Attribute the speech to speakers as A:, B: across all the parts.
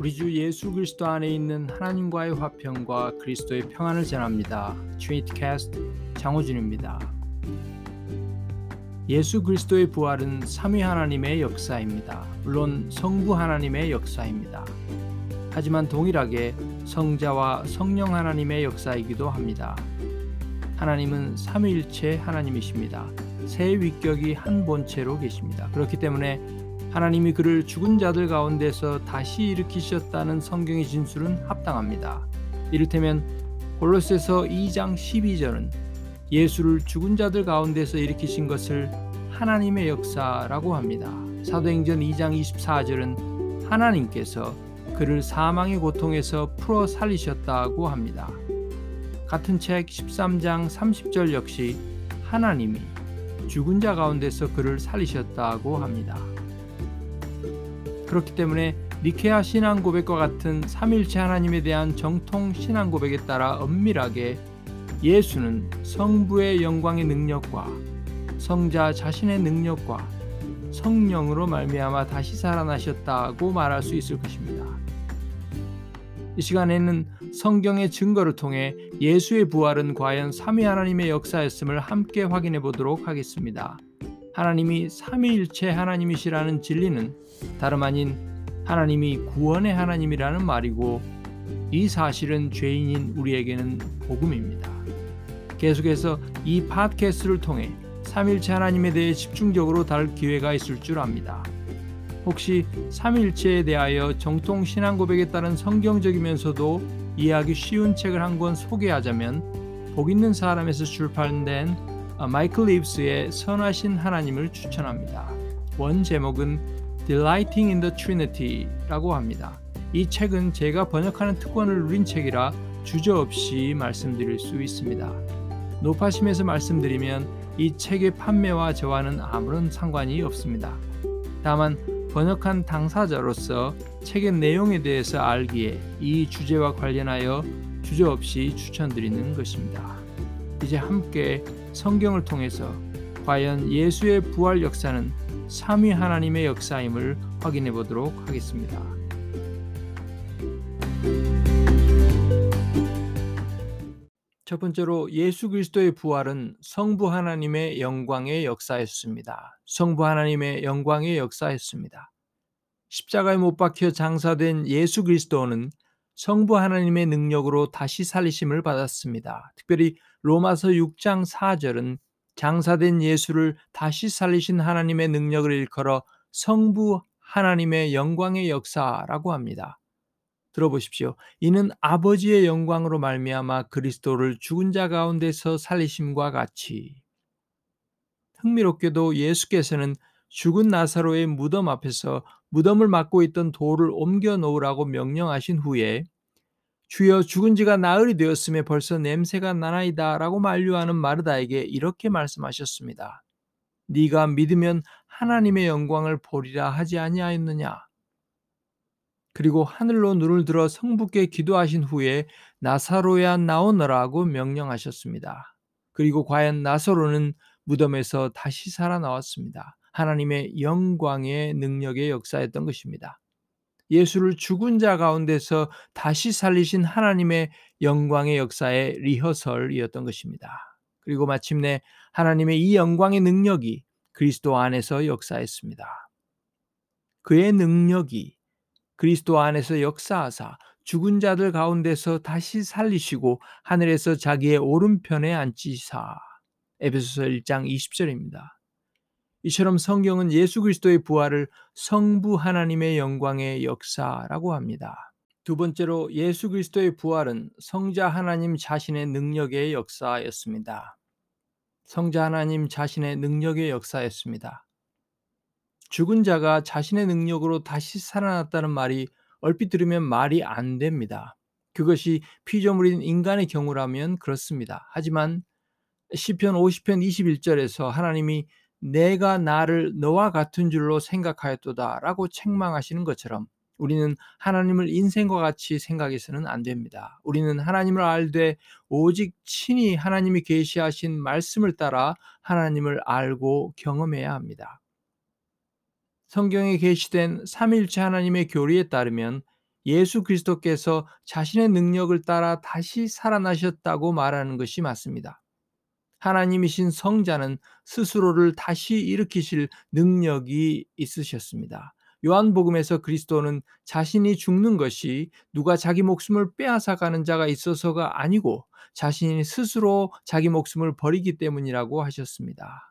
A: 우리 주 예수 그리스도 안에 있는 하나님과의 화평과 그리스도의 평안을 전합니다. 트리니티 캐스트 장호준입니다. 예수 그리스도의 부활은 삼위 하나님의 역사입니다. 물론 성부 하나님의 역사입니다. 하지만 동일하게 성자와 성령 하나님의 역사이기도 합니다. 하나님은 삼위일체 하나님이십니다. 세 위격이 한 본체로 계십니다. 그렇기 때문에 하나님이 그를 죽은 자들 가운데서 다시 일으키셨다는 성경의 진술은 합당합니다. 이를테면 골로새서 2장 12절은 예수를 죽은 자들 가운데서 일으키신 것을 하나님의 역사라고 합니다. 사도행전 2장 24절은 하나님께서 그를 사망의 고통에서 풀어 살리셨다고 합니다. 같은 책 13장 30절 역시 하나님이 죽은 자 가운데서 그를 살리셨다고 합니다. 그렇기 때문에 니케아 신앙 고백과 같은 삼일체 하나님에 대한 정통 신앙 고백에 따라 엄밀하게 예수는 성부의 영광의 능력과 성자 자신의 능력과 성령으로 말미암아 다시 살아나셨다고 말할 수 있을 것입니다. 이 시간에는 성경의 증거를 통해 예수의 부활은 과연 삼위 하나님의 역사였음을 함께 확인해 보도록 하겠습니다. 하나님이 삼위일체 하나님이시라는 진리는 다름 아닌 하나님이 구원의 하나님이라는 말이고 이 사실은 죄인인 우리에게는 복음입니다. 계속해서 이 팟캐스트를 통해 삼일체 하나님에 대해 집중적으로 다룰 기회가 있을 줄 압니다. 혹시 삼일체에 대하여 정통 신앙 고백에 따른 성경적이면서도 이해하기 쉬운 책을 한 권 소개하자면 복 있는 사람에서 출판된 마이클 리브스의 선하신 하나님을 추천합니다. 원 제목은 Delighting in the Trinity라고 합니다. 이 책은 제가 번역하는 특권을 누린 책이라 주저 없이 말씀드릴 수 있습니다. 높아심에서 말씀드리면 이 책의 판매와 저와는 아무런 상관이 없습니다. 다만 번역한 당사자로서 책의 내용에 대해서 알기에 이 주제와 관련하여 주저없이 추천드리는 것입니다. 이제 함께 성경을 통해서 과연 예수의 부활 역사는 삼위 하나님의 역사임을 확인해 보도록 하겠습니다. 첫 번째로 예수 그리스도의 부활은 성부 하나님의 영광의 역사였습니다. 성부 하나님의 영광의 역사였습니다. 십자가에 못 박혀 장사된 예수 그리스도는 성부 하나님의 능력으로 다시 살리심을 받았습니다. 특별히 로마서 6장 4절은 장사된 예수를 다시 살리신 하나님의 능력을 일컬어 성부 하나님의 영광의 역사라고 합니다. 들어보십시오. 이는 아버지의 영광으로 말미암아 그리스도를 죽은 자 가운데서 살리심과 같이 흥미롭게도 예수께서는 죽은 나사로의 무덤 앞에서 무덤을 막고 있던 돌을 옮겨 놓으라고 명령하신 후에 주여 죽은 지가 나흘이 되었음에 벌써 냄새가 나나이다 라고 만류하는 마르다에게 이렇게 말씀하셨습니다. 네가 믿으면 하나님의 영광을 보리라 하지 아니하였느냐? 그리고 하늘로 눈을 들어 성부께 기도하신 후에 나사로야 나오너라고 명령하셨습니다. 그리고 과연 나사로는 무덤에서 다시 살아나왔습니다. 하나님의 영광의 능력의 역사였던 것입니다. 예수를 죽은 자 가운데서 다시 살리신 하나님의 영광의 역사의 리허설이었던 것입니다. 그리고 마침내 하나님의 이 영광의 능력이 그리스도 안에서 역사했습니다. 그의 능력이 그리스도 안에서 역사하사 죽은 자들 가운데서 다시 살리시고 하늘에서 자기의 오른편에 앉히사. 에베소서 1장 20절입니다. 이처럼 성경은 예수 그리스도의 부활을 성부 하나님의 영광의 역사라고 합니다. 두 번째로 예수 그리스도의 부활은 성자 하나님 자신의 능력의 역사였습니다. 성자 하나님 자신의 능력의 역사였습니다. 죽은 자가 자신의 능력으로 다시 살아났다는 말이 얼핏 들으면 말이 안 됩니다. 그것이 피조물인 인간의 경우라면 그렇습니다. 하지만 시편 50편 21절에서 하나님이 내가 나를 너와 같은 줄로 생각하였도다라고 책망하시는 것처럼 우리는 하나님을 인생과 같이 생각해서는 안 됩니다. 우리는 하나님을 알되 오직 친히 하나님이 계시하신 말씀을 따라 하나님을 알고 경험해야 합니다. 성경에 게시된 삼일체 하나님의 교리에 따르면 예수 그리스도께서 자신의 능력을 따라 다시 살아나셨다고 말하는 것이 맞습니다. 하나님이신 성자는 스스로를 다시 일으키실 능력이 있으셨습니다. 요한복음에서 그리스도는 자신이 죽는 것이 누가 자기 목숨을 빼앗아 가는 자가 있어서가 아니고 자신이 스스로 자기 목숨을 버리기 때문이라고 하셨습니다.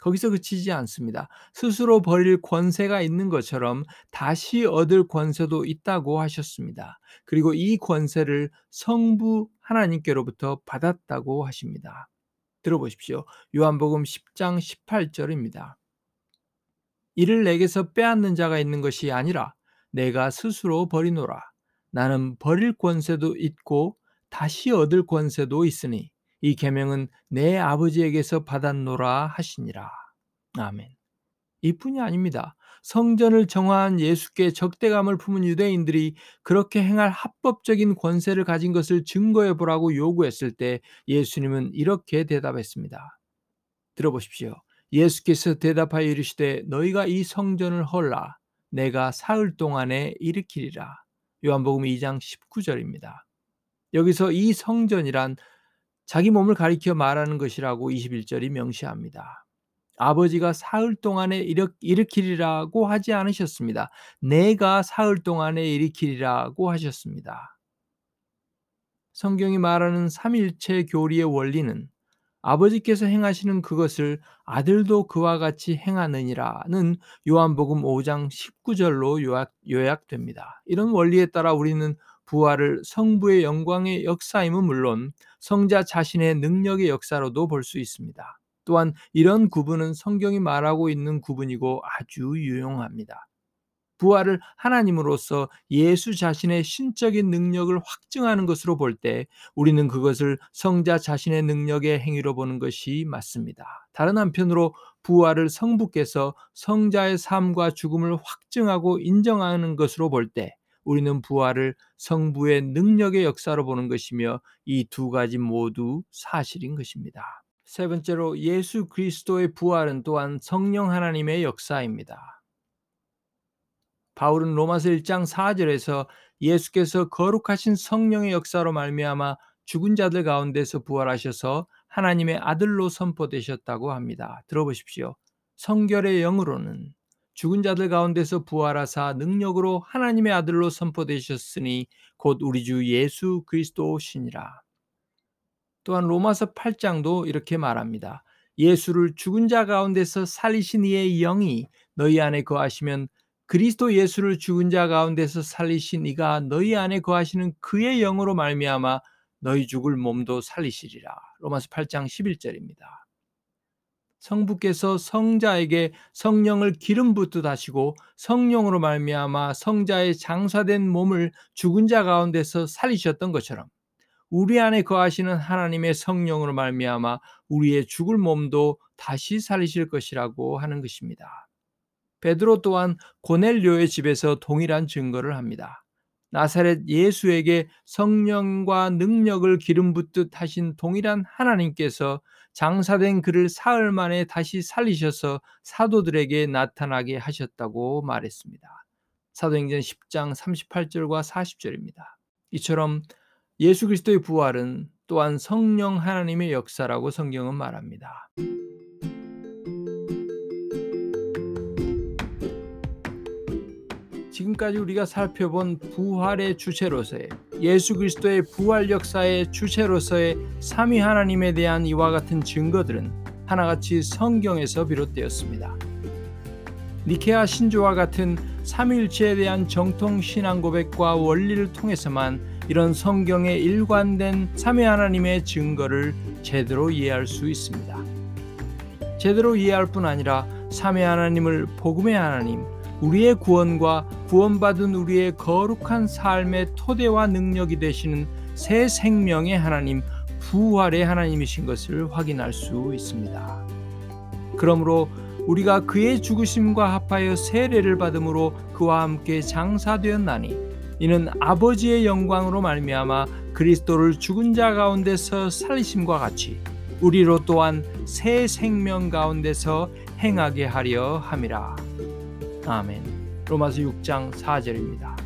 A: 거기서 그치지 않습니다. 스스로 버릴 권세가 있는 것처럼 다시 얻을 권세도 있다고 하셨습니다. 그리고 이 권세를 성부 하나님께로부터 받았다고 하십니다. 들어보십시오. 요한복음 10장 18절입니다. 이를 내게서 빼앗는 자가 있는 것이 아니라 내가 스스로 버리노라. 나는 버릴 권세도 있고 다시 얻을 권세도 있으니 이 계명은 내 아버지에게서 받았노라 하시니라. 아멘. 이뿐이 아닙니다. 성전을 정화한 예수께 적대감을 품은 유대인들이 그렇게 행할 합법적인 권세를 가진 것을 증거해 보라고 요구했을 때 예수님은 이렇게 대답했습니다. 들어보십시오. 예수께서 대답하여 이르시되 너희가 이 성전을 헐라 내가 사흘 동안에 일으키리라. 요한복음 2장 19절입니다. 여기서 이 성전이란 자기 몸을 가리켜 말하는 것이라고 21절이 명시합니다. 아버지가 사흘 동안에 일으키리라고 하지 않으셨습니다. 내가 사흘 동안에 일으키리라고 하셨습니다. 성경이 말하는 삼일체 교리의 원리는 아버지께서 행하시는 그것을 아들도 그와 같이 행하느니라는 요한복음 5장 19절로 요약, 요약됩니다. 이런 원리에 따라 우리는 부활을 성부의 영광의 역사임은 물론 성자 자신의 능력의 역사로도 볼 수 있습니다. 또한 이런 구분은 성경이 말하고 있는 구분이고 아주 유용합니다. 부활을 하나님으로서 예수 자신의 신적인 능력을 확증하는 것으로 볼 때 우리는 그것을 성자 자신의 능력의 행위로 보는 것이 맞습니다. 다른 한편으로 부활을 성부께서 성자의 삶과 죽음을 확증하고 인정하는 것으로 볼 때 우리는 부활을 성부의 능력의 역사로 보는 것이며 이 두 가지 모두 사실인 것입니다. 세 번째로 예수 그리스도의 부활은 또한 성령 하나님의 역사입니다. 바울은 로마서 1장 4절에서 예수께서 거룩하신 성령의 역사로 말미암아 죽은 자들 가운데서 부활하셔서 하나님의 아들로 선포되셨다고 합니다. 들어보십시오. 성결의 영으로는 죽은 자들 가운데서 부활하사 능력으로 하나님의 아들로 선포되셨으니 곧 우리 주 예수 그리스도시니라. 또한 로마서 8장도 이렇게 말합니다. 예수를 죽은 자 가운데서 살리신 이의 영이 너희 안에 거하시면 그리스도 예수를 죽은 자 가운데서 살리신 이가 너희 안에 거하시는 그의 영으로 말미암아 너희 죽을 몸도 살리시리라. 로마서 8장 11절입니다. 성부께서 성자에게 성령을 기름 붓듯 하시고 성령으로 말미암아 성자의 장사된 몸을 죽은 자 가운데서 살리셨던 것처럼 우리 안에 거하시는 하나님의 성령으로 말미암아 우리의 죽을 몸도 다시 살리실 것이라고 하는 것입니다. 베드로 또한 고넬료의 집에서 동일한 증거를 합니다. 나사렛 예수에게 성령과 능력을 기름 붓듯 하신 동일한 하나님께서 장사된 그를 사흘 만에 다시 살리셔서 사도들에게 나타나게 하셨다고 말했습니다. 사도행전 10장 38절과 40절입니다. 이처럼 예수 그리스도의 부활은 또한 성령 하나님의 역사라고 성경은 말합니다. 지금까지 우리가 살펴본 부활의 주체로서의 예수 그리스도의 부활 역사의 주체로서의 삼위 하나님에 대한 이와 같은 증거들은 하나같이 성경에서 비롯되었습니다. 니케아 신조와 같은 삼일체에 대한 정통 신앙 고백과 원리를 통해서만 이런 성경의 일관된 삼위 하나님의 증거를 제대로 이해할 수 있습니다. 제대로 이해할 뿐 아니라 삼위 하나님을 복음의 하나님, 우리의 구원과 구원받은 우리의 거룩한 삶의 토대와 능력이 되시는 새 생명의 하나님, 부활의 하나님이신 것을 확인할 수 있습니다. 그러므로 우리가 그의 죽으심과 합하여 세례를 받음으로 그와 함께 장사되었나니 이는 아버지의 영광으로 말미암아 그리스도를 죽은 자 가운데서 살리심과 같이 우리로 또한 새 생명 가운데서 행하게 하려 함이라. 아멘. 로마서 6장 4절입니다.